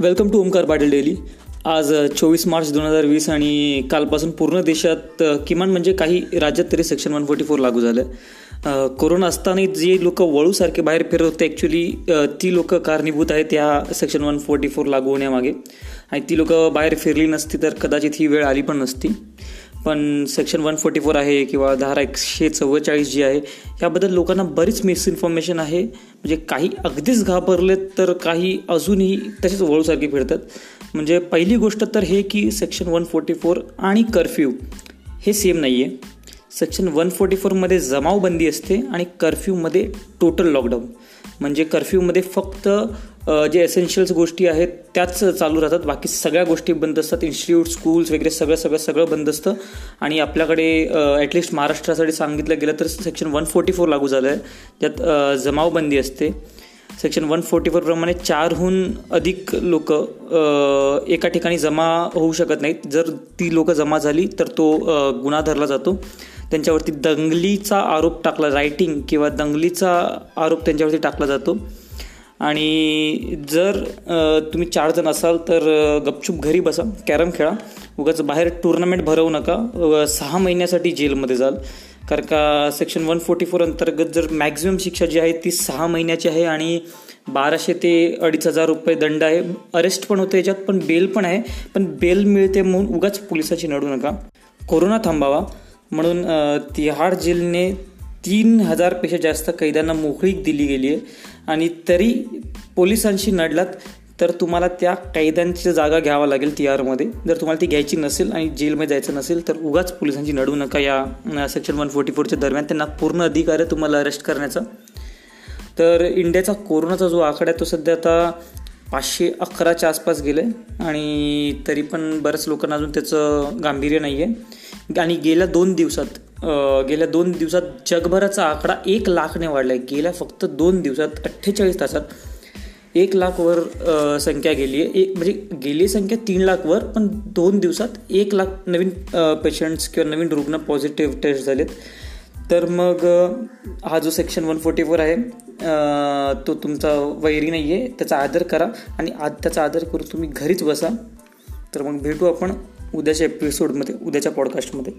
Welcome to Omkar Patil daily आज चोवीस मार्च दोन हजार वीस आणि कालपासून पूर्ण देशात किमान म्हणजे काही राज्यात तरी सेक्शन वन फोर्टी फोर लागू झालं आहे कोरोना असताना जे लोक वळूसारखे बाहेर फिरत होते ॲक्च्युली ती लोक कारणीभूत आहेत या सेक्शन वन फोर्टी फोर लागू होण्यामागे. आणि ती लोक बाहेर फिरली नसती तर कदाचित ही वेळ आली पण नसती. पण सेक्शन वन फोर्टी फोर आहे किंवा धारा एकशे चव्वेचाळीस जी आहे याबद्दल लोकांना बरीच मिसइन्फॉर्मेशन आहे. म्हणजे काही अगदीच घाबरलेत तर काही अजूनही तसेच वळूसारखे फिरतात. म्हणजे पहिली गोष्ट तर हे की सेक्शन वन फोर्टी फोर आणि कर्फ्यू हे सेम नाही आहे सेक्शन वन फोर्टी फोरमध्ये जमावबंदी असते आणि कर्फ्यूमध्ये टोटल लॉकडाऊन म्हणजे कर्फ्यूमध्ये फक्त जे एसेन्शियल्स गोष्टी आहेत त्याच चालू राहतात. बाकी सगळ्या गोष्टी बंद असतात. इन्स्टिट्यूट स्कूल्स वगैरे सगळं सगळं सगळं बंद असतं. आणि आपल्याकडे ॲटलिस्ट महाराष्ट्रासाठी सांगितलं गेलं तर सेक्शन वन फोर्टी फोर लागू झालं आहे ज्यात जमावबंदी असते. सेक्शन वन फोर्टी फोरप्रमाणे चारहून अधिक लोक एका ठिकाणी जमा होऊ शकत नाहीत. जर ती लोकं जमा झाली तर तो गुन्हा धरला जातो. त्यांच्यावरती दंगलीचा आरोप टाकला रायटिंग किंवा दंगलीचा आरोप त्यांच्यावरती टाकला जातो. आणि जर तुम्ही चार जण असाल तर गपचूप घरी बसा कॅरम खेळा. उगाच बाहेर टुर्नामेंट भरवू नका. सहा महिन्यासाठी जेलमध्ये जाल. कारण का सेक्शन वन फोर्टी फोर अंतर्गत जर मॅक्झिमम शिक्षा जी आहे ती सहा महिन्याची आहे आणि बाराशे ते अडीच हजार रुपये दंड आहे. अरेस्ट पण होते याच्यात पण बेल पण आहे. पण बेल मिळते म्हणून उगाच पोलिसाची नडू नका. कोरोना थांबावा. म्हणून तिहार जेलने तीन हजारपेक्षा जास्त कैद्यांना मोकळीक दिली गेली आहे आणि तरी पोलिसांशी नडलात तर तुम्हाला त्या कैद्यांची जागा घ्यावा लागेल तिहारमध्ये. आरमध्ये जर तुम्हाला ती घ्यायची नसेल आणि जेलमध्ये जायचं नसेल तर उगाच पोलिसांची नडू नका या सेक्शन वन फोर्टी फोरच्या दरम्यान. त्यांना पूर्ण अधिकार आहे तुम्हाला अरेस्ट करण्याचा. तर इंडियाचा कोरोनाचा जो आकडा आहे तो सध्या आता पाचशे अकराच्या आसपास गेलं आहे आणि तरी पण बऱ्याच लोकांना अजून त्याचं गांभीर्य नाही आहे आणि गेल्या दोन दिवसात गेल्या दोन दिवसात जगभराचा आकडा एक लाखने वाढला आहे गेल्या फक्त दोन दिवसात अठ्ठेचाळीस तासात एक लाखवर संख्या गेली आहे एक म्हणजे गेली संख्या तीन लाखवर पण दोन दिवसात एक लाख नवीन पेशंट्स किंवा नवीन रुग्ण पॉझिटिव्ह टेस्ट झालेत. तर मग हा जो सेक्शन वन फोर्टी फोर आहे तो तुमचा वैरी नाही आहे त्याचा आदर करा आणि आज त्याचा आदर करून तुम्ही घरीच बसा. तर मग भेटू आपण उद्याच्या एपिसोडमध्ये उद्याच्या पॉडकास्टमध्ये